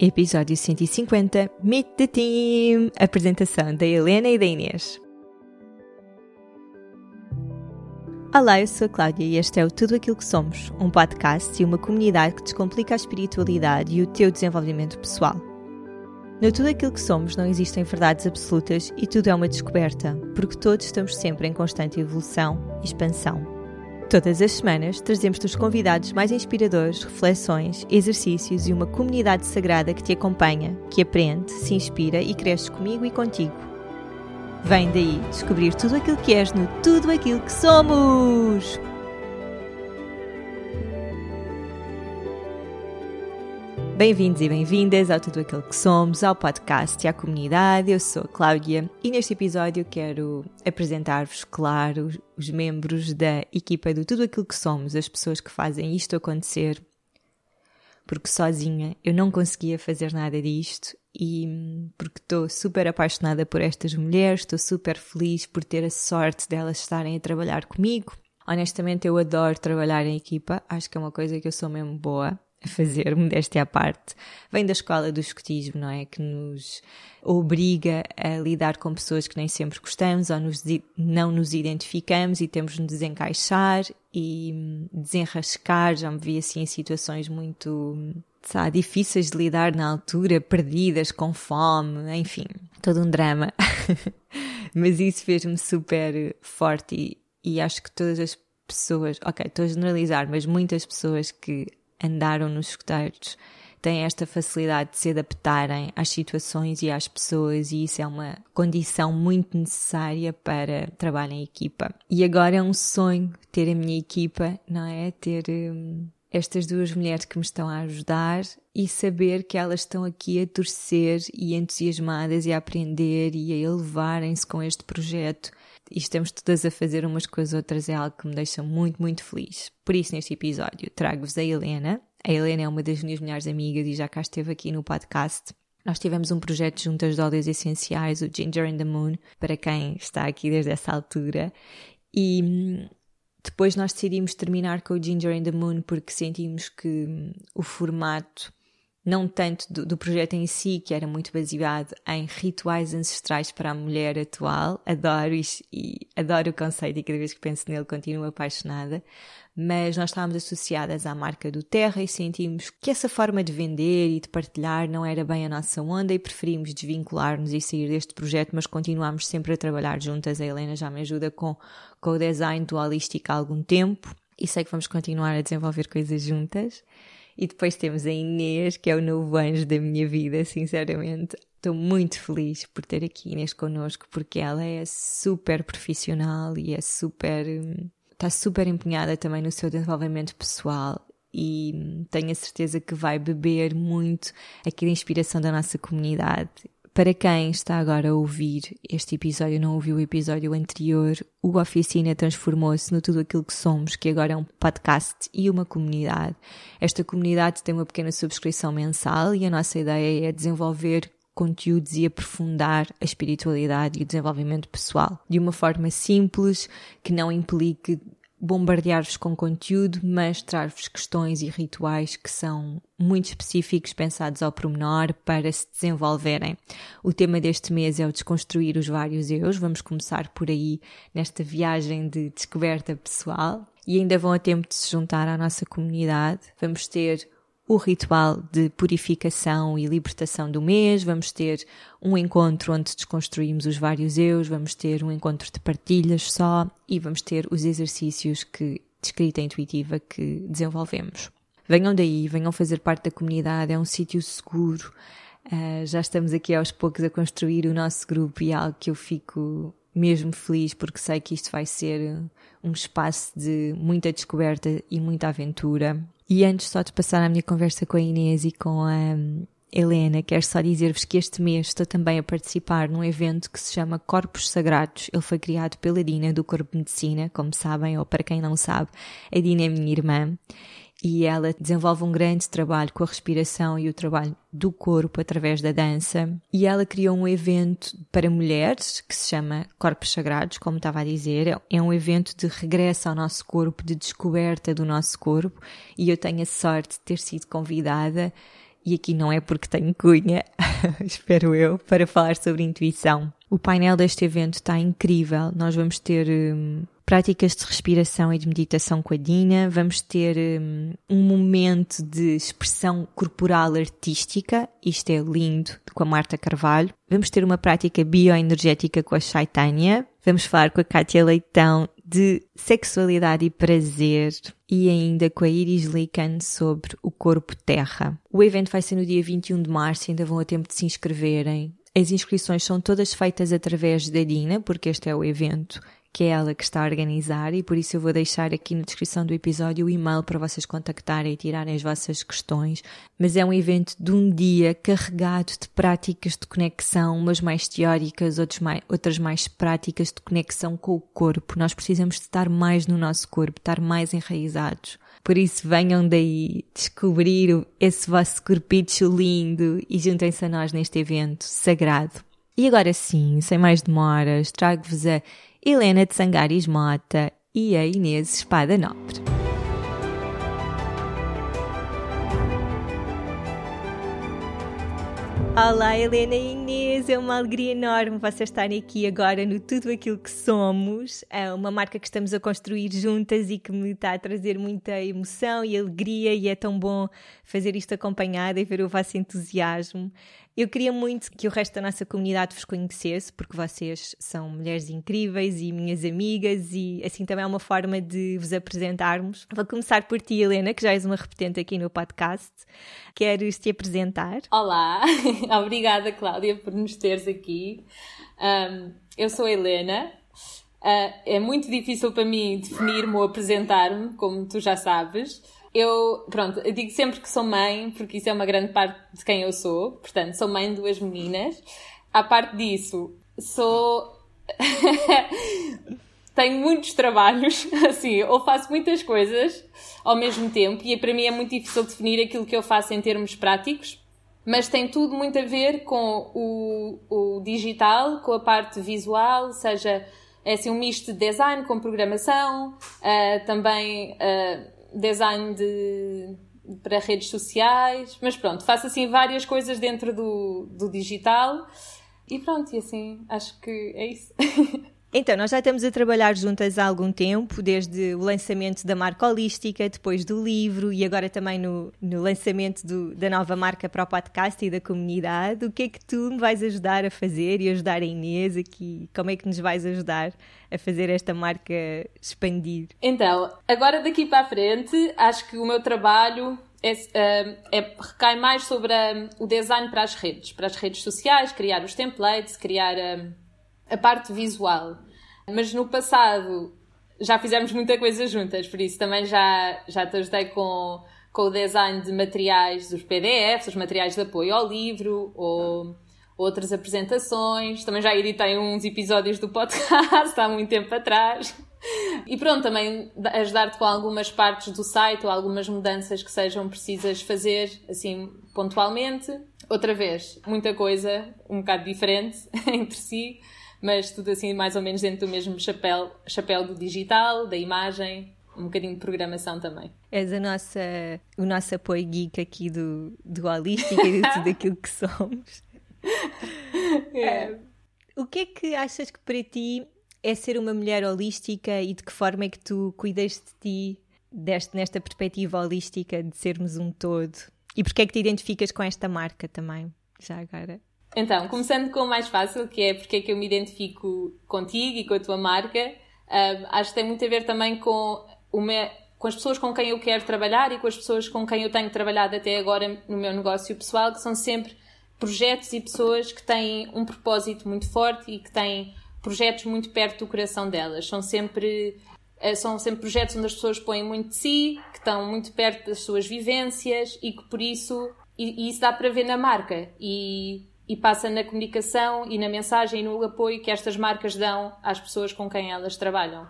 Episódio 150 Meet the Team! Apresentação da Helena e da Inês. Olá, eu sou a Cláudia e este é o Tudo Aquilo que Somos, um podcast e uma comunidade que descomplica a espiritualidade e o teu desenvolvimento pessoal. No Tudo Aquilo que Somos não existem verdades absolutas e tudo é uma descoberta, porque todos estamos sempre em constante evolução e expansão. Todas as semanas trazemos-te os convidados mais inspiradores, reflexões, exercícios e uma comunidade sagrada que te acompanha, que aprende, se inspira e cresce comigo e contigo. Vem daí descobrir tudo aquilo que és no Tudo Aquilo que Somos! Bem-vindos e bem-vindas ao Tudo Aquilo que Somos, ao podcast e à comunidade. Eu sou a Cláudia e neste episódio quero apresentar-vos, claro, os membros da equipa do Tudo Aquilo que Somos, as pessoas que fazem isto acontecer, porque sozinha eu não conseguia fazer nada disto e porque estou super apaixonada por estas mulheres, estou super feliz por ter a sorte delas estarem a trabalhar comigo. Honestamente, eu adoro trabalhar em equipa, acho que é uma coisa que eu sou mesmo boa a fazer, modéstia à parte, vem da escola do escotismo, não é? Que nos obriga a lidar com pessoas que nem sempre gostamos ou nos, não nos identificamos e temos de nos desencaixar e desenrascar. Já me vi assim em situações muito sabe, difíceis de lidar na altura, perdidas, com fome, enfim, todo um drama. Mas isso fez-me super forte e, e acho que todas as pessoas, ok, estou a generalizar, mas muitas pessoas que andaram nos escuteiros têm esta facilidade de se adaptarem às situações e às pessoas, e isso é uma condição muito necessária para trabalho em equipa. E agora é um sonho ter a minha equipa, não é? Ter hum, estas duas mulheres que me estão a ajudar e saber que elas estão aqui a torcer e entusiasmadas e a aprender e a elevarem-se com este projeto e estamos todas a fazer umas com as outras é algo que me deixa muito, muito feliz. Por isso, neste episódio, trago-vos a Helena. A Helena é uma das minhas melhores amigas e já cá esteve aqui no podcast. Nós tivemos um projeto juntas de óleos essenciais, o Ginger and the Moon, para quem está aqui desde essa altura. E hum, depois nós decidimos terminar com o Ginger and the Moon porque sentimos que hum, o formato não tanto do, do, projeto em si, que era muito baseado em rituais ancestrais para a mulher atual. Adoro isto e adoro o conceito e cada vez que penso nele continuo apaixonada. Mas nós estávamos associadas à marca do Terra e sentimos que essa forma de vender e de partilhar não era bem a nossa onda e preferimos desvincular-nos e sair deste projeto, mas continuamos sempre a trabalhar juntas. A Helena já me ajuda com, com o design dualístico há algum tempo e sei que vamos continuar a desenvolver coisas juntas. E depois temos a Inês, que é o novo anjo da minha vida, sinceramente. Estou muito feliz por ter aqui Inês connosco, porque ela é super profissional e é super. está super empenhada também no seu desenvolvimento pessoal e tenho a certeza que vai beber muito aqui da inspiração da nossa comunidade para quem está agora a ouvir este episódio, não ouviu o episódio anterior, o Oficina transformou-se no tudo aquilo que somos, que agora é um podcast e uma comunidade. Esta comunidade tem uma pequena subscrição mensal e a nossa ideia é desenvolver conteúdos e aprofundar a espiritualidade e o desenvolvimento pessoal de uma forma simples, que não implique bombardear-vos com conteúdo, mas trazer-vos questões e rituais que são muito específicos, pensados ao pormenor para se desenvolverem. O tema deste mês é o desconstruir os vários eus. Vamos começar por aí nesta viagem de descoberta pessoal e ainda vão a tempo de se juntar à nossa comunidade. Vamos ter o ritual de purificação e libertação do mês, vamos ter um encontro onde desconstruímos os vários eus, vamos ter um encontro de partilhas só e vamos ter os exercícios que, de escrita intuitiva que desenvolvemos. Venham daí, venham fazer parte da comunidade, é um sítio seguro. Uh, já estamos aqui aos poucos a construir o nosso grupo e é algo que eu fico mesmo feliz porque sei que isto vai ser um espaço de muita descoberta e muita aventura e antes só de passar a minha conversa com a Inês e com a hum, Helena, quero só dizer-vos que este mês estou também a participar num evento que se chama Corpos Sagrados. Ele foi criado pela Dina do Corpo Medicina, como sabem, ou para quem não sabe, a Dina é minha irmã e ela desenvolve um grande trabalho com a respiração e o trabalho do corpo através da dança. E ela criou um evento para mulheres que se chama Corpos Sagrados, como estava a dizer. É um evento de regresso ao nosso corpo, de descoberta do nosso corpo. E eu tenho a sorte de ter sido convidada e aqui não é porque tenho cunha, espero eu, para falar sobre intuição. O painel deste evento está incrível. Nós vamos ter hum, práticas de respiração e de meditação com a Dina, vamos ter hum, um momento de expressão corporal artística, isto é lindo, com a Marta Carvalho. Vamos ter uma prática bioenergética com a Chaitanya. Vamos falar com a Kátia Leitão de sexualidade e prazer e ainda com a Iris Lican sobre o corpo terra. O evento vai ser no dia 21 de março, ainda vão a tempo de se inscreverem. As inscrições são todas feitas através da Dina, porque este é o evento que é ela que está a organizar e por isso eu vou deixar aqui na descrição do episódio o e-mail para vocês contactarem e tirarem as vossas questões. Mas é um evento de um dia carregado de práticas de conexão, umas mais teóricas, outras mais, outras mais práticas de conexão com o corpo. Nós precisamos de estar mais no nosso corpo, estar mais enraizados. Por isso venham daí descobrir esse vosso corpicho lindo e juntem-se a nós neste evento sagrado. E agora sim, sem mais demoras, trago-vos a Helena de Sangaris Mota e a Inês Espada Nobre. Olá, Helena e Inês, é uma alegria enorme vocês estarem aqui agora no Tudo Aquilo que Somos. É uma marca que estamos a construir juntas e que me está a trazer muita emoção e alegria, e é tão bom fazer isto acompanhada e ver o vosso entusiasmo. Eu queria muito que o resto da nossa comunidade vos conhecesse, porque vocês são mulheres incríveis e minhas amigas, e assim também é uma forma de vos apresentarmos. Vou começar por ti, Helena, que já és uma repetente aqui no podcast. Queres te apresentar? Olá, obrigada, Cláudia, por nos teres aqui. Um, eu sou a Helena. Uh, é muito difícil para mim definir-me ou apresentar-me, como tu já sabes. Eu, pronto, eu digo sempre que sou mãe, porque isso é uma grande parte de quem eu sou. Portanto, sou mãe de duas meninas. À parte disso, sou. Tenho muitos trabalhos, assim, ou faço muitas coisas ao mesmo tempo, e para mim é muito difícil definir aquilo que eu faço em termos práticos, mas tem tudo muito a ver com o, o digital, com a parte visual, seja é assim um misto de design com programação, uh, também. Uh, design de, para redes sociais, mas pronto, faço assim várias coisas dentro do, do digital e pronto, e assim acho que é isso. Então, nós já estamos a trabalhar juntas há algum tempo, desde o lançamento da marca holística, depois do livro e agora também no, no lançamento do, da nova marca para o podcast e da comunidade. O que é que tu me vais ajudar a fazer e ajudar a Inês aqui? Como é que nos vais ajudar a fazer esta marca expandir? Então, agora daqui para a frente, acho que o meu trabalho é, é, é, recai mais sobre um, o design para as redes, para as redes sociais, criar os templates, criar. Um, a parte visual. Mas no passado já fizemos muita coisa juntas, por isso também já, já te ajudei com, com o design de materiais dos PDFs, os materiais de apoio ao livro, ou outras apresentações. Também já editei uns episódios do podcast há muito tempo atrás. E pronto, também ajudar-te com algumas partes do site ou algumas mudanças que sejam precisas fazer, assim, pontualmente. Outra vez, muita coisa, um bocado diferente entre si mas tudo assim mais ou menos dentro do mesmo chapéu, chapéu do digital, da imagem, um bocadinho de programação também. És a nossa, o nosso apoio geek aqui do, do Holística e de tudo aquilo que somos. É. Uh, o que é que achas que para ti é ser uma mulher holística e de que forma é que tu cuidas de ti deste, nesta perspectiva holística de sermos um todo? E porquê é que te identificas com esta marca também, já agora? Então, começando com o mais fácil, que é porque é que eu me identifico contigo e com a tua marca, acho que tem muito a ver também com, uma, com as pessoas com quem eu quero trabalhar e com as pessoas com quem eu tenho trabalhado até agora no meu negócio pessoal, que são sempre projetos e pessoas que têm um propósito muito forte e que têm projetos muito perto do coração delas. São sempre uh, são sempre projetos onde as pessoas põem muito de si, que estão muito perto das suas vivências e que por isso e, e isso dá para ver na marca e e passa na comunicação e na mensagem e no apoio que estas marcas dão às pessoas com quem elas trabalham.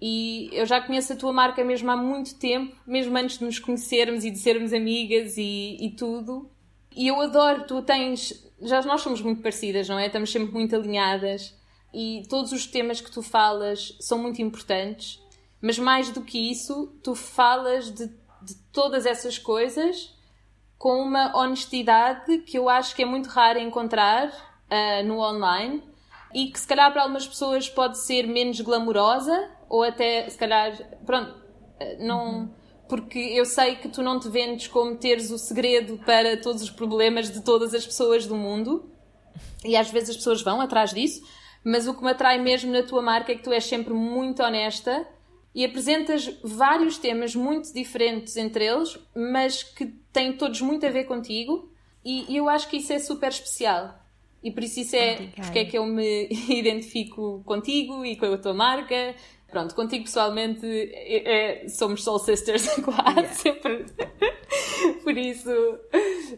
E eu já conheço a tua marca mesmo há muito tempo, mesmo antes de nos conhecermos e de sermos amigas e, e tudo. E eu adoro, tu tens. Já nós somos muito parecidas, não é? Estamos sempre muito alinhadas e todos os temas que tu falas são muito importantes, mas mais do que isso, tu falas de, de todas essas coisas com uma honestidade que eu acho que é muito rara encontrar uh, no online e que se calhar para algumas pessoas pode ser menos glamourosa ou até se calhar, pronto, não. Porque eu sei que tu não te vendes como teres o segredo para todos os problemas de todas as pessoas do mundo e às vezes as pessoas vão atrás disso, mas o que me atrai mesmo na tua marca é que tu és sempre muito honesta e apresentas vários temas muito diferentes entre eles, mas que têm todos muito a ver contigo e eu acho que isso é super especial. E por isso isso é Obrigada. porque é que eu me identifico contigo e com a tua marca. Pronto, contigo pessoalmente é, é, somos Soul Sisters quase yeah. sempre. por isso.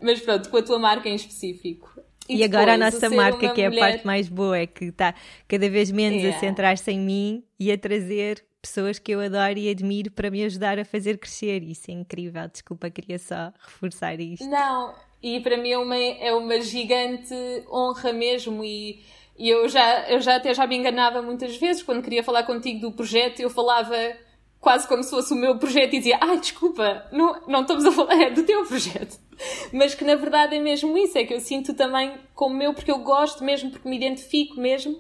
Mas pronto, com a tua marca em específico. E, e agora a nossa marca, que é a parte mais boa, é que está cada vez menos yeah. a centrar-se em mim e a trazer pessoas que eu adoro e admiro para me ajudar a fazer crescer. Isso é incrível. Desculpa, queria só reforçar isto. Não, e para mim é uma, é uma gigante honra mesmo. E, e eu, já, eu já até já me enganava muitas vezes quando queria falar contigo do projeto, eu falava quase como se fosse o meu projeto e dizia: Ai, desculpa, não, não estamos a falar, é do teu projeto. Mas que na verdade é mesmo isso, é que eu sinto também como meu, porque eu gosto mesmo, porque me identifico mesmo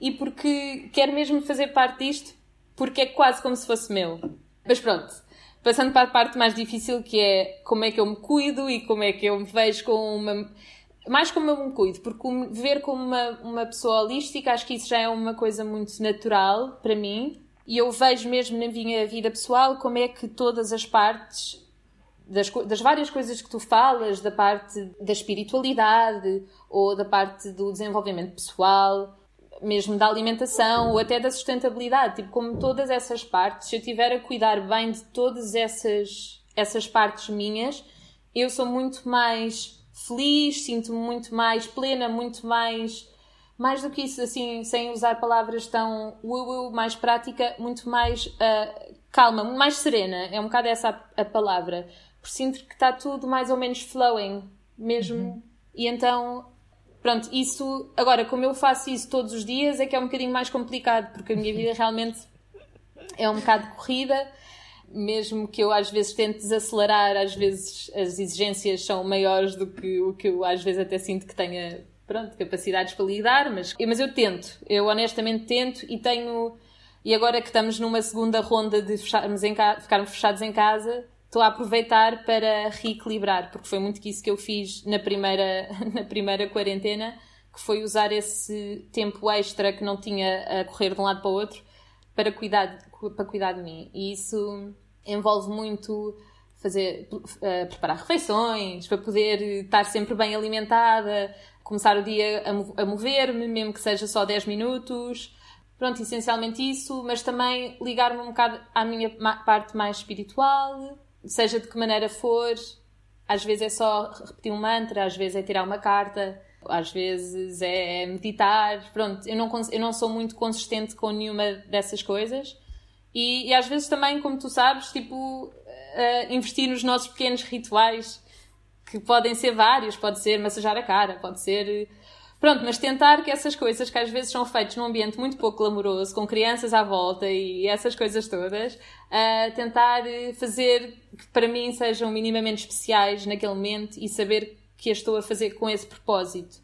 e porque quero mesmo fazer parte disto porque é quase como se fosse meu. Mas pronto, passando para a parte mais difícil que é como é que eu me cuido e como é que eu me vejo com uma. Mais como eu me cuido, porque ver como uma, uma pessoa holística, acho que isso já é uma coisa muito natural para mim. E eu vejo mesmo na minha vida pessoal como é que todas as partes das, das, várias coisas que tu falas, da parte da espiritualidade ou da parte do desenvolvimento pessoal, mesmo da alimentação ou até da sustentabilidade, tipo, como todas essas partes, se eu tiver a cuidar bem de todas essas, essas partes minhas, eu sou muito mais feliz, sinto-me muito mais plena, muito mais mais do que isso, assim, sem usar palavras tão uh, mais prática, muito mais uh, calma, mais serena, é um bocado essa a, a palavra. Por sinto que está tudo mais ou menos flowing, mesmo. Uhum. E então Pronto, isso. Agora, como eu faço isso todos os dias, é que é um bocadinho mais complicado, porque a minha vida realmente é um bocado corrida. Mesmo que eu às vezes tente desacelerar, às vezes as exigências são maiores do que o que eu às vezes até sinto que tenha pronto, capacidades para lidar, mas, mas eu tento, eu honestamente tento e tenho. E agora que estamos numa segunda ronda de fecharmos em ficarmos fechados em casa, estou a aproveitar para reequilibrar, porque foi muito isso que eu fiz na primeira, na primeira quarentena, que foi usar esse tempo extra que não tinha a correr de um lado para o outro para cuidar, para cuidar de mim. E isso envolve muito fazer, uh, preparar refeições, para poder estar sempre bem alimentada, começar o dia a mover-me, mesmo que seja só 10 minutos. Pronto, essencialmente isso, mas também ligar-me um bocado à minha parte mais espiritual, seja de que maneira for, às vezes é só repetir um mantra, às vezes é tirar uma carta, às vezes é meditar. Pronto, eu não, eu não sou muito consistente com nenhuma dessas coisas. E, e às vezes também, como tu sabes, tipo, uh, investir nos nossos pequenos rituais, que podem ser vários, pode ser massajar a cara, pode ser Pronto, mas tentar que essas coisas que às vezes são feitas num ambiente muito pouco glamouroso, com crianças à volta e essas coisas todas, uh, tentar fazer que para mim sejam minimamente especiais naquele momento e saber que as estou a fazer com esse propósito.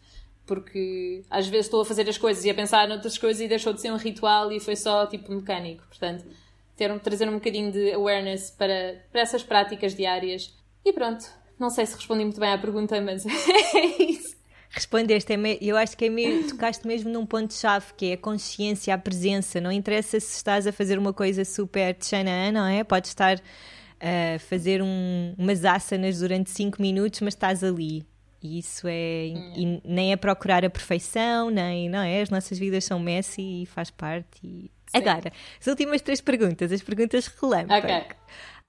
Porque às vezes estou a fazer as coisas e a pensar noutras coisas e deixou de ser um ritual e foi só tipo mecânico. Portanto, ter, trazer um bocadinho de awareness para, para essas práticas diárias. E pronto, não sei se respondi muito bem à pergunta, mas é isso respondeste, é eu acho que é meio, tocaste mesmo num ponto-chave, que é a consciência, a presença. Não interessa se estás a fazer uma coisa super tchanã, não é? Podes estar a fazer um, umas asanas durante 5 minutos, mas estás ali. E isso é. E nem é procurar a perfeição, nem. Não é? As nossas vidas são messy e faz parte. E... Agora, as últimas três perguntas, as perguntas relâmpago. Okay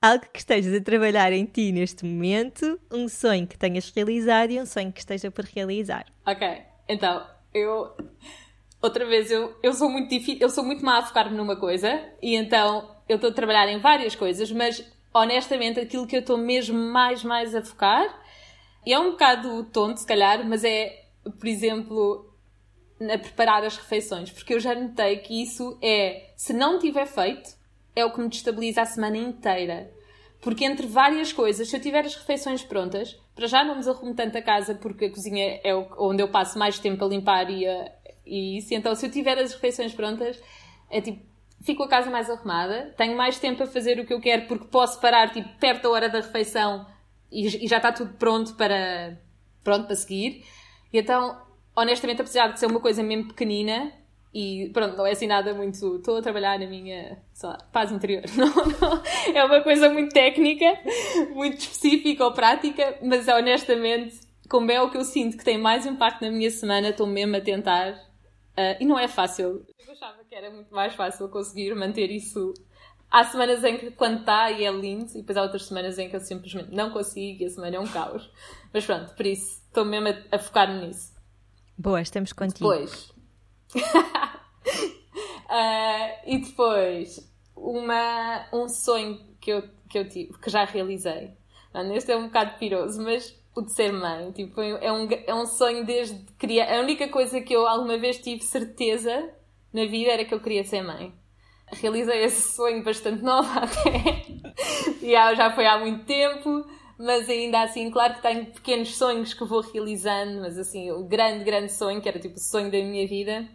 algo que estejas a trabalhar em ti neste momento, um sonho que tenhas realizado e um sonho que esteja por realizar. Ok, então, eu. Outra vez, eu, eu sou muito difícil, eu sou muito má a focar-me numa coisa e então eu estou a trabalhar em várias coisas, mas honestamente aquilo que eu estou mesmo mais, mais a focar, e é um bocado tonto se calhar, mas é, por exemplo, a preparar as refeições, porque eu já notei que isso é, se não tiver feito, é o que me destabiliza a semana inteira. Porque entre várias coisas, se eu tiver as refeições prontas, para já não me desarrumo tanto a casa, porque a cozinha é onde eu passo mais tempo a limpar e, a, e isso. Então, se eu tiver as refeições prontas, é tipo, fico a casa mais arrumada, tenho mais tempo a fazer o que eu quero, porque posso parar tipo, perto da hora da refeição e, e já está tudo pronto para, pronto para seguir. E então, honestamente, apesar de ser uma coisa mesmo pequenina, e pronto, não é assim nada muito. Estou a trabalhar na minha sei lá, paz interior. Não, não. É uma coisa muito técnica, muito específica ou prática, mas honestamente, como é o que eu sinto que tem mais impacto na minha semana, estou mesmo a tentar. Uh, e não é fácil. Eu achava que era muito mais fácil conseguir manter isso. Há semanas em que quando está e é lindo, e depois há outras semanas em que eu simplesmente não consigo e a semana é um caos. Mas pronto, por isso estou mesmo a, a focar-me nisso. Boa, estamos contigo. Depois. Uh, e depois, uma, um sonho que eu, que eu tive, que já realizei. Este é um bocado piroso, mas o de ser mãe. Tipo, é, um, é um sonho desde criar. A única coisa que eu alguma vez tive certeza na vida era que eu queria ser mãe. Realizei esse sonho bastante nova até. e já foi há muito tempo mas ainda assim, claro que tenho pequenos sonhos que vou realizando, mas assim, o grande, grande sonho, que era tipo o sonho da minha vida,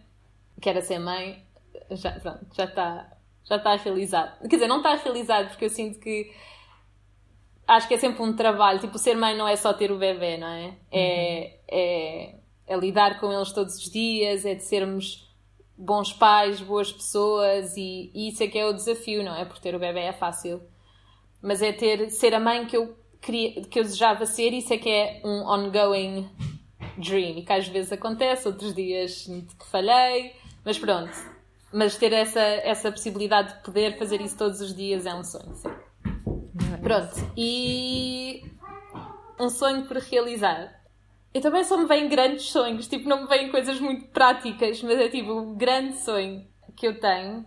que era ser mãe, já, pronto, já está já está realizado. Quer dizer, não está realizado porque eu sinto que acho que é sempre um trabalho. Tipo, ser mãe não é só ter o bebê, não é? É, uhum. é, é lidar com eles todos os dias, é de sermos bons pais, boas pessoas e, e isso é que é o desafio, não é? Por ter o bebê é fácil. Mas é ter, ser a mãe que eu queria, que eu desejava ser, isso é que é um ongoing dream. E que às vezes acontece, outros dias que falhei, mas pronto. Mas ter essa, essa possibilidade de poder fazer isso todos os dias é um sonho, sim. Pronto. E um sonho por realizar. Eu também só me vêm grandes sonhos, tipo, não me vêm coisas muito práticas, mas é tipo, um grande sonho que eu tenho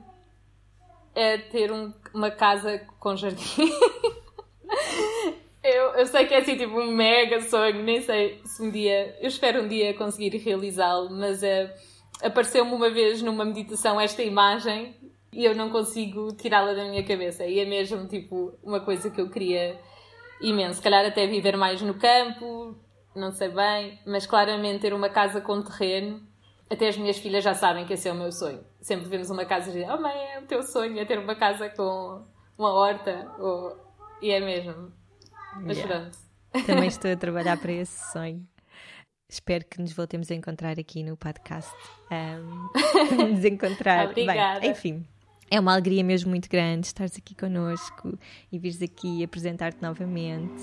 é ter um, uma casa com jardim. Eu, eu sei que é assim, tipo, um mega sonho, nem sei se um dia, eu espero um dia conseguir realizá-lo, mas uh, apareceu-me uma vez numa meditação esta imagem e eu não consigo tirá-la da minha cabeça. E é mesmo, tipo, uma coisa que eu queria imenso. Se calhar até viver mais no campo, não sei bem, mas claramente ter uma casa com terreno. Até as minhas filhas já sabem que esse é o meu sonho. Sempre vemos uma casa e dizem, oh mãe, é o teu sonho, é ter uma casa com uma horta. Ou... E é mesmo. Mas yeah. pronto. Também estou a trabalhar para esse sonho. Espero que nos voltemos a encontrar aqui no podcast. Um, nos encontrar. Obrigada. Bem, enfim, é uma alegria mesmo muito grande estares aqui connosco e vires aqui apresentar-te novamente.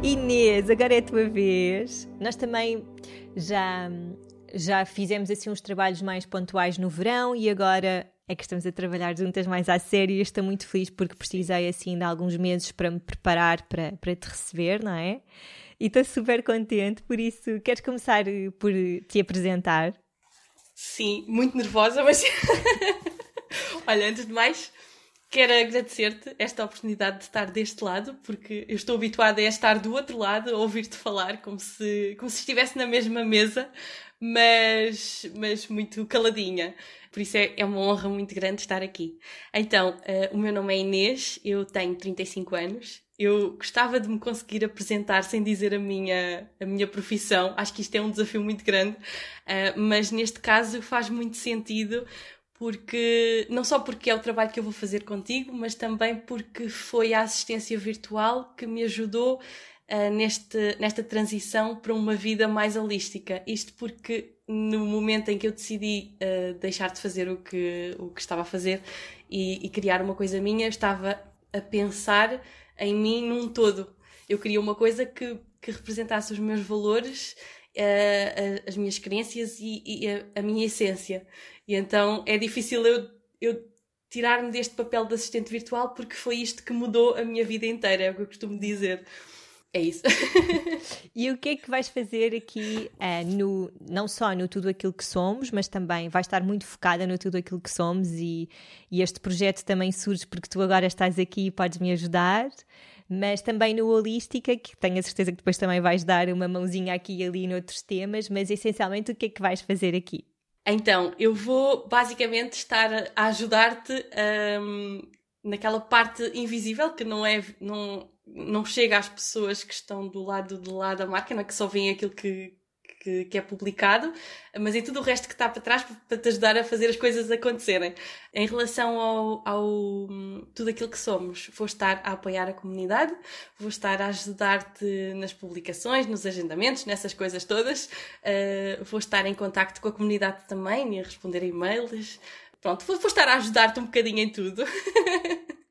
Inês, agora é a tua vez. Nós também já já fizemos assim uns trabalhos mais pontuais no verão e agora é que estamos a trabalhar juntas mais à sério e estou muito feliz porque precisei assim de alguns meses para me preparar para, para te receber, não é? E estou super contente, por isso queres começar por te apresentar? Sim, muito nervosa, mas olha, antes de mais, quero agradecer-te esta oportunidade de estar deste lado, porque eu estou habituada a estar do outro lado, a ouvir-te falar como se, como se estivesse na mesma mesa, mas, mas muito caladinha. Por isso é, é uma honra muito grande estar aqui. Então, uh, o meu nome é Inês, eu tenho 35 anos. Eu gostava de me conseguir apresentar sem dizer a minha, a minha profissão. Acho que isto é um desafio muito grande, uh, mas neste caso faz muito sentido porque não só porque é o trabalho que eu vou fazer contigo, mas também porque foi a assistência virtual que me ajudou uh, neste, nesta transição para uma vida mais holística. Isto porque no momento em que eu decidi uh, deixar de fazer o que, o que estava a fazer e, e criar uma coisa minha, estava a pensar em mim num todo. Eu queria uma coisa que, que representasse os meus valores, uh, as minhas crenças e, a, a, minha essência. E então é difícil eu, eu tirar-me deste papel de assistente virtual porque foi isto que mudou a minha vida inteira, é o que eu costumo dizer. É isso. e o que é que vais fazer aqui, uh, no, não só no tudo aquilo que somos, mas também vais estar muito focada no tudo aquilo que somos e, e este projeto também surge porque tu agora estás aqui e podes me ajudar, mas também no Holística, que tenho a certeza que depois também vais dar uma mãozinha aqui e ali noutros temas, mas essencialmente o que é que vais fazer aqui? Então, eu vou basicamente estar a ajudar-te um, naquela parte invisível que não é. Não, não chega às pessoas que estão do lado de lá da máquina, que só veem aquilo que, que, que, é publicado, mas em tudo o resto que está para trás para te ajudar a fazer as coisas acontecerem. Em relação ao, ao tudo aquilo que somos, vou estar a apoiar a comunidade, vou estar a ajudar-te nas publicações, nos agendamentos, nessas coisas todas, uh, vou estar em contacto com a comunidade também e a responder e-mails. Pronto, vou, vou estar a ajudar-te um bocadinho em tudo.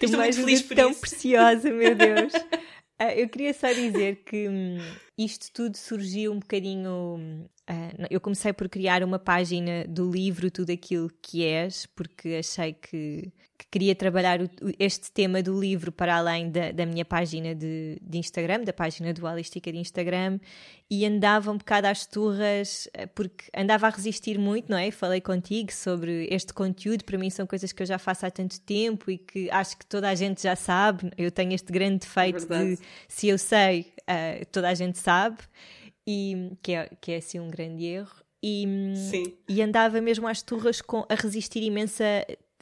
Estou muito feliz por tão isso. preciosa, meu Deus. Uh, eu queria só dizer que hum, isto tudo surgiu um bocadinho. Uh, eu comecei por criar uma página do livro Tudo Aquilo que És, porque achei que que queria trabalhar o, este tema do livro para além da, da minha página de, de, Instagram, da página dualística de Instagram, e andava um bocado às turras, eh, porque andava a resistir muito, não é? Falei contigo sobre este conteúdo, para mim são coisas que eu já faço há tanto tempo e que acho que toda a gente já sabe. Eu tenho este grande defeito é de se eu sei, uh, toda a gente sabe, e que é, que é assim um grande erro. E, e andava mesmo às turras com, a resistir imensa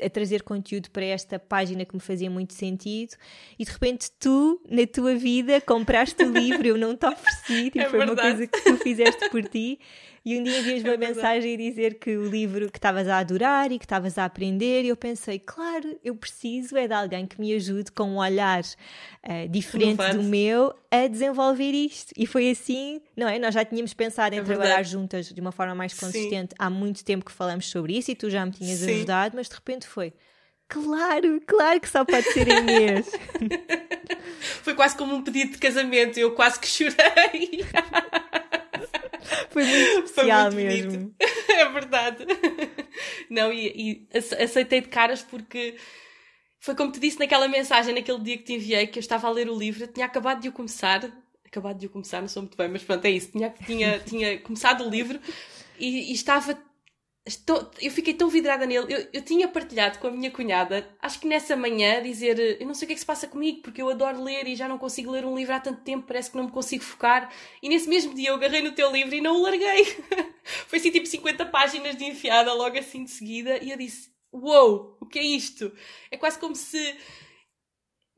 a trazer conteúdo para esta página que me fazia muito sentido e de repente tu, na tua vida, compraste o livro, eu não te ofereci, tipo, é foi verdade. uma coisa que tu fizeste por ti e um dia envias é uma mensagem a dizer que o livro que estavas a adorar e que estavas a aprender, e eu pensei, claro, eu preciso é de alguém que me ajude com um olhar uh, diferente do meu a desenvolver isto. E foi assim, não é? Nós já tínhamos pensado em é trabalhar juntas de uma forma mais consistente Sim. há muito tempo que falamos sobre isso e tu já me tinhas Sim. ajudado, mas de repente foi. Claro, claro que só pode ser Inês. Foi quase como um pedido de casamento, eu quase que chorei. Foi muito especial Foi muito mesmo. é verdade. Não, e, e aceitei de caras porque foi como te disse naquela mensagem, naquele dia que te enviei, que eu estava a ler o livro, tinha acabado de o começar. Acabado de o começar, não sou muito bem, mas pronto, é isso. Tinha, tinha, tinha começado o livro e, e estava Estou, eu fiquei tão vidrada nele. Eu, eu tinha partilhado com a minha cunhada, acho que nessa manhã, dizer: Eu não sei o que é que se passa comigo, porque eu adoro ler e já não consigo ler um livro há tanto tempo, parece que não me consigo focar. E nesse mesmo dia eu agarrei no teu livro e não o larguei. Foi assim tipo 50 páginas de enfiada logo assim de seguida. E eu disse: Uou, o que é isto? É quase como se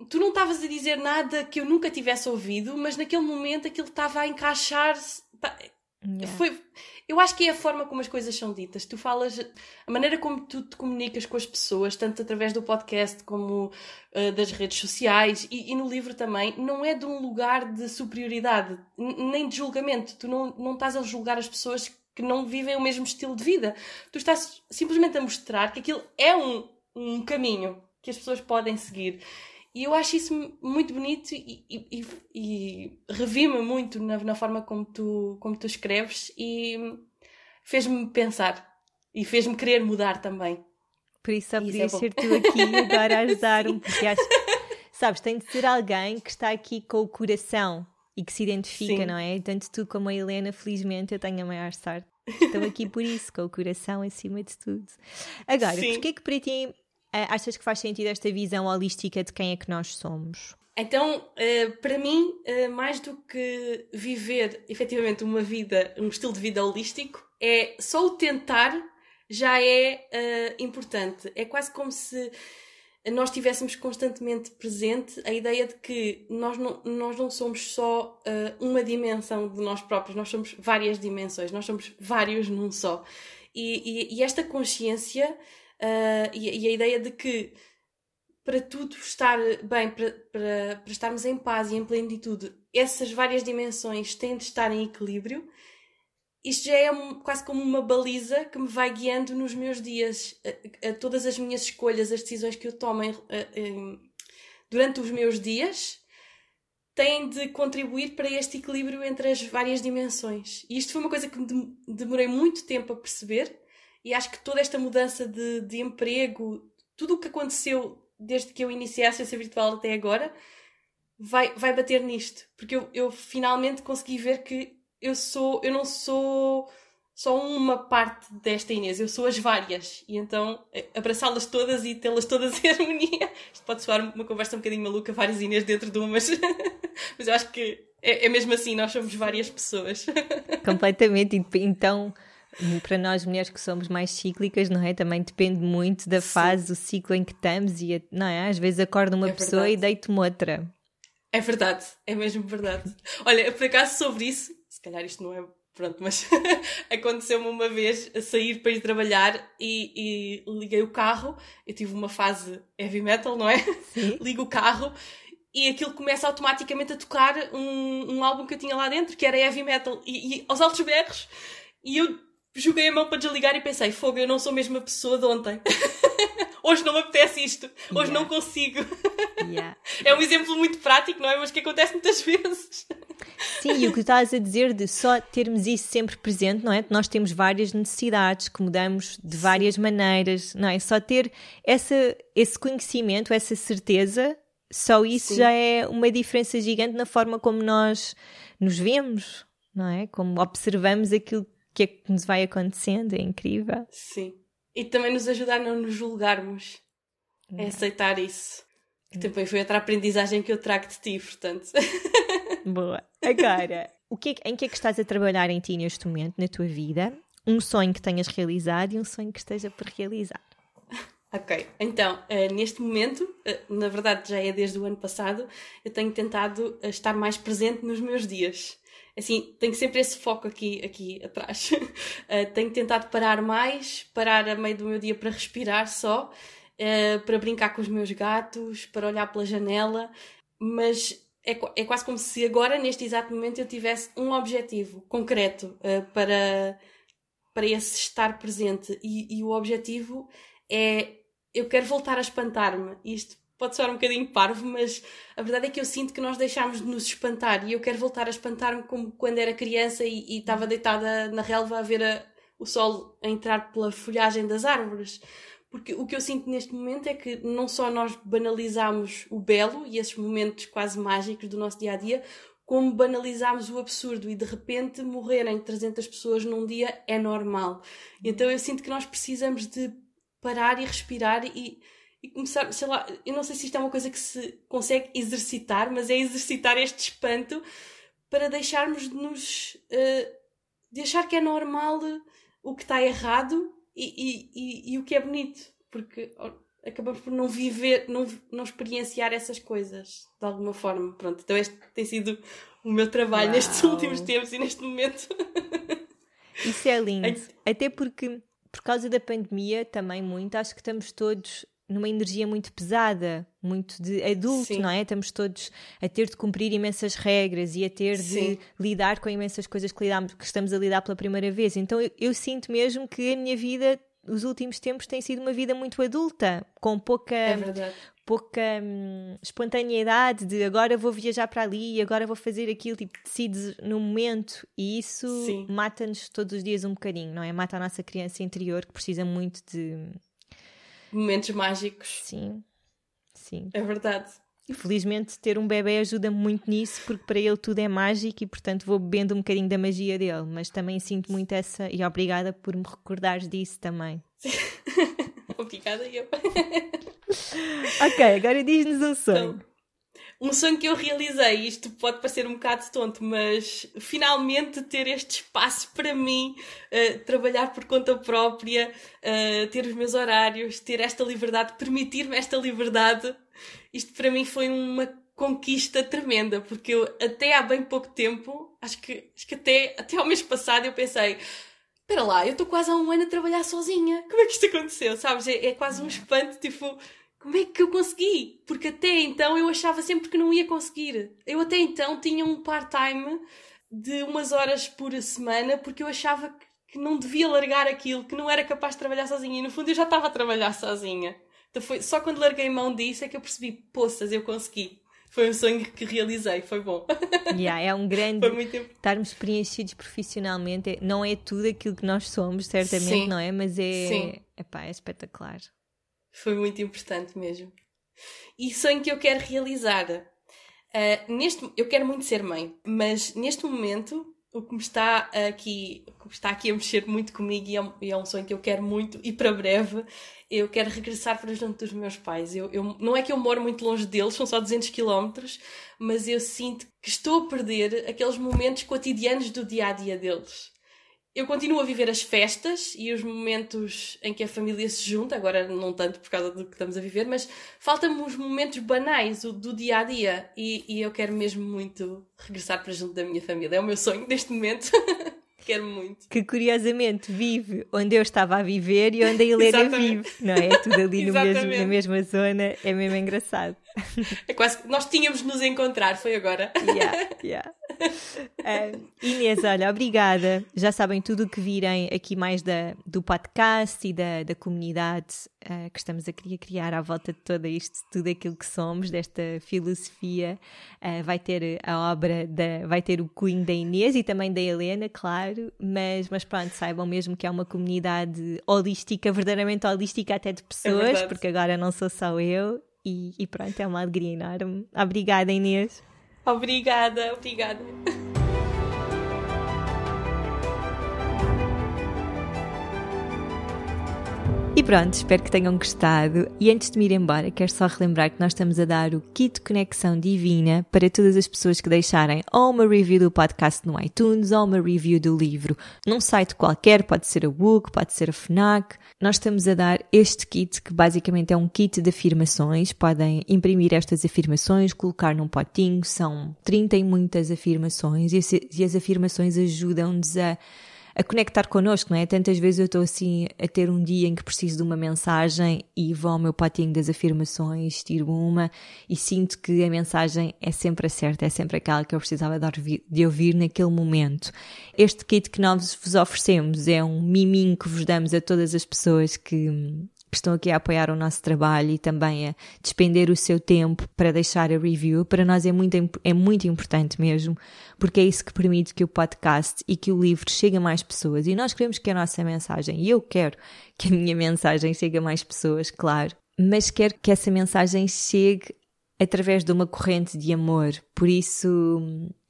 tu não estavas a dizer nada que eu nunca tivesse ouvido, mas naquele momento aquilo estava a encaixar-se. Yeah. Foi, eu acho que é a forma como as coisas são ditas. Tu falas, a maneira como tu te comunicas com as pessoas, tanto através do podcast como uh, das redes sociais e, e, no livro também, não é de um lugar de superioridade, nem de julgamento. Tu não, não estás a julgar as pessoas que não vivem o mesmo estilo de vida. Tu estás simplesmente a mostrar que aquilo é um, um caminho que as pessoas podem seguir. E eu acho isso muito bonito e, e, e revi-me muito na, na, forma como tu, como tu escreves e fez-me pensar e fez-me querer mudar também. Por isso só podia é ser tu aqui agora a ajudar-me, porque acho sabes, tem de ser alguém que está aqui com o coração e que se identifica, Sim. não é? Tanto tu como a Helena, felizmente, eu tenho a maior sorte. Estou aqui por isso, com o coração acima de tudo. Agora, Sim. porquê que para ti eh, achas que faz sentido esta visão holística de quem é que nós somos? Então, eh, para mim, eh, mais do que viver efetivamente uma vida, um estilo de vida holístico, é só o tentar já é importante. É quase como se nós tivéssemos constantemente presente a ideia de que nós não, nós não somos só uma dimensão de nós próprios, nós somos várias dimensões, nós somos vários num só. E, e, e esta consciência Uh, e, e, a ideia de que para tudo estar bem, para, para, para estarmos em paz e em plenitude, essas várias dimensões têm de estar em equilíbrio. Isto já é quase como uma baliza que me vai guiando nos meus dias, a, a todas as minhas escolhas, as decisões que eu tomo em, em, durante os meus dias têm de contribuir para este equilíbrio entre as várias dimensões. E isto foi uma coisa que demorei muito tempo a perceber e acho que toda esta mudança de, de emprego, tudo o que aconteceu desde que eu iniciei a ciência virtual até agora, vai, vai bater nisto. Porque eu, eu finalmente consegui ver que eu sou, eu não sou só uma parte desta Inês, eu sou as várias. E então eh, abraçá-las todas e tê-las todas em harmonia. Isto pode soar uma conversa um bocadinho maluca, várias Inês dentro de uma, mas, mas eu acho que é, é mesmo assim, nós somos várias pessoas. Completamente. Então Para nós mulheres que somos mais cíclicas, não é? Também depende muito da fase, do ciclo em que estamos e, não é? Às vezes acorda uma é pessoa verdade. e deito-me outra. É verdade, é mesmo verdade. Olha, por acaso sobre isso, se calhar isto não é Pronto, mas aconteceu-me uma vez a sair para ir trabalhar e, e, liguei o carro. Eu tive uma fase heavy metal, não é? Sim. Ligo o carro e aquilo começa automaticamente a tocar um, um álbum que eu tinha lá dentro, que era heavy metal, e, e aos altos berros. E eu joguei a mão para desligar e pensei: fogo, eu não sou a mesma pessoa de ontem. Hoje não me apetece isto. Hoje yeah. não consigo. Yeah. É um exemplo muito prático, não é? Mas que acontece muitas vezes. Sim, e o que estás a dizer de só termos isso sempre presente, não é? Nós temos várias necessidades que mudamos de várias Sim. maneiras, não é? Só ter essa, esse conhecimento, essa certeza, só isso Sim. já é uma diferença gigante na forma como nós nos vemos, não é? Como observamos aquilo que é que nos vai acontecendo, é incrível. Sim. E também nos ajudar a não nos julgarmos. É aceitar isso. Que também foi outra aprendizagem que eu trago de ti, portanto. Boa. Agora, o que é, em que é que estás a trabalhar em ti neste momento, na tua vida? Um sonho que tenhas realizado e um sonho que esteja por realizar. Ok, então, uh, neste momento, uh, na verdade já é desde o ano passado, eu tenho tentado uh, estar mais presente nos meus dias. Assim, tenho sempre esse foco aqui, aqui atrás. tenho tentado parar mais, parar a meio do meu dia para respirar só, para brincar com os meus gatos, para olhar pela janela, mas é, é quase como se agora, neste exato momento, eu tivesse um objetivo concreto uh, para, para esse estar presente. E, e, o objetivo é eu quero voltar a espantar-me. Isto pode soar um bocadinho parvo, mas a verdade é que eu sinto que nós deixámos de nos espantar e eu quero voltar a espantar-me como quando era criança e, e estava deitada na relva a ver a, o sol a entrar pela folhagem das árvores. Porque o que eu sinto neste momento é que não só nós banalizamos o belo e esses momentos quase mágicos do nosso dia a dia, como banalizamos o absurdo e de repente morrerem 300 pessoas num dia é normal. Então eu sinto que nós precisamos de parar e respirar e, e começar, sei lá, eu não sei se isto é uma coisa que se consegue exercitar, mas é exercitar este espanto para deixarmos de nos. Uh, de achar que é normal o que está errado e, e, e, o que é bonito, porque acabamos por não viver, não, não experienciar essas coisas de alguma forma. Pronto, então este tem sido o meu trabalho Uau. nestes últimos tempos e neste momento. Isso é lindo. Até porque, por causa da pandemia, também muito, acho que estamos todos numa energia muito pesada, muito de adulto, Sim. não é? Estamos todos a ter de cumprir imensas regras e a ter Sim. de lidar com imensas coisas que, lidamos, que estamos a lidar pela primeira vez. Então eu, eu, sinto mesmo que a minha vida, os últimos tempos, tem sido uma vida muito adulta, com pouca. É pouca hum, espontaneidade de agora vou viajar para ali, agora vou fazer aquilo, tipo, decides no momento e isso mata-nos todos os dias um bocadinho, não é? Mata a nossa criança interior que precisa muito de momentos mágicos. Sim, sim. É verdade. Felizmente ter um bebê ajuda muito nisso, porque para ele tudo é mágico e, portanto, vou bebendo um bocadinho da magia dele. Mas também sinto muito essa. E obrigada por me recordares disso também. obrigada, eu. ok, agora diz-nos um sonho. Então, um sonho que eu realizei, isto pode parecer um bocado tonto, mas finalmente ter este espaço para mim, uh, trabalhar por conta própria, uh, ter os meus horários, ter esta liberdade, permitir-me esta liberdade, isto para mim foi uma conquista tremenda, porque eu até há bem pouco tempo, acho que, acho que até, até ao mês passado eu pensei, espera lá, eu estou quase há um ano a trabalhar sozinha, como é que isto aconteceu, sabes? É, é quase um espanto, tipo como é que eu consegui? Porque até então eu achava sempre que não ia conseguir. Eu até então tinha um part-time de umas horas por semana porque eu achava que não devia largar aquilo, que não era capaz de trabalhar sozinha. E no fundo eu já estava a trabalhar sozinha. Então foi só quando larguei mão disso é que eu percebi, poças, eu consegui. Foi um sonho que realizei, foi bom. Yeah, é um grande. Foi muito estarmos preenchidos profissionalmente. Não é tudo aquilo que nós somos, certamente, Sim. não é? Mas é. Epá, é espetacular. Foi muito importante mesmo. E sonho que eu quero realizar. Uh, neste, eu quero muito ser mãe, mas neste momento o que me está aqui, o que está aqui a mexer muito comigo e é, e é, um sonho que eu quero muito e para breve, eu quero regressar para junto dos meus pais. Eu, eu, não é que eu moro muito longe deles, são só 200 km, mas eu sinto que estou a perder aqueles momentos cotidianos do dia a dia deles. Eu continuo a viver as festas e os momentos em que a família se junta, agora não tanto por causa do que estamos a viver, mas faltam-me os momentos banais do, do dia a dia e, e eu quero mesmo muito regressar para junto da minha família. É o meu sonho neste momento. Quero muito. Que curiosamente vive onde eu estava a viver e onde a Helena vive, não é? Tudo ali no mesmo, na mesma zona, é mesmo engraçado. É quase que nós tínhamos de nos encontrar, foi agora. Yeah, yeah. Uh, Inês, olha, obrigada. Já sabem tudo o que virem aqui mais da, do podcast e da, da comunidade uh, que estamos a querer criar à volta de todo isto, tudo aquilo que somos, desta filosofia. Uh, vai ter a obra, da, vai ter o cunho da Inês e também da Helena, claro, mas, mas pronto, saibam mesmo que é uma comunidade holística, verdadeiramente holística até de pessoas, é porque agora não sou só eu e, e pronto, é uma alegria enorme. Obrigada, Inês. Obrigada, obrigada. E pronto, espero que tenham gostado. E antes de me ir embora, quero só relembrar que nós estamos a dar o kit Conexão Divina para todas as pessoas que deixarem ou uma review do podcast no iTunes ou uma review do livro num site qualquer, pode ser a Book, pode ser a FNAC. Nós estamos a dar este kit que basicamente é um kit de afirmações. Podem imprimir estas afirmações, colocar num potinho, são 30 e muitas afirmações e as afirmações ajudam-nos a a conectar connosco, não é? Tantas vezes eu estou assim a ter um dia em que preciso de uma mensagem e vou ao meu patinho das afirmações, tiro uma e sinto que a mensagem é sempre a certa, é sempre aquela que eu precisava de ouvir naquele momento. Este kit que nós vos oferecemos é um miminho que vos damos a todas as pessoas que que estão aqui a apoiar o nosso trabalho e também a despender o seu tempo para deixar a review. Para nós é muito, é muito importante mesmo, porque é isso que permite que o podcast e que o livro chegue a mais pessoas. E nós queremos que a nossa mensagem, e eu quero que a minha mensagem chegue a mais pessoas, claro, mas quero que essa mensagem chegue através de uma corrente de amor. Por isso,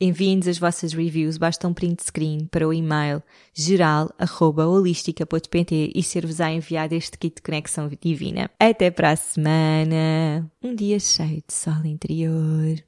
enviem-nos as vossas reviews, basta um print screen para o e-mail geral.holistica.pt e ser-vos-á enviado este kit de conexão divina. Até para a semana! Um dia cheio de sol interior.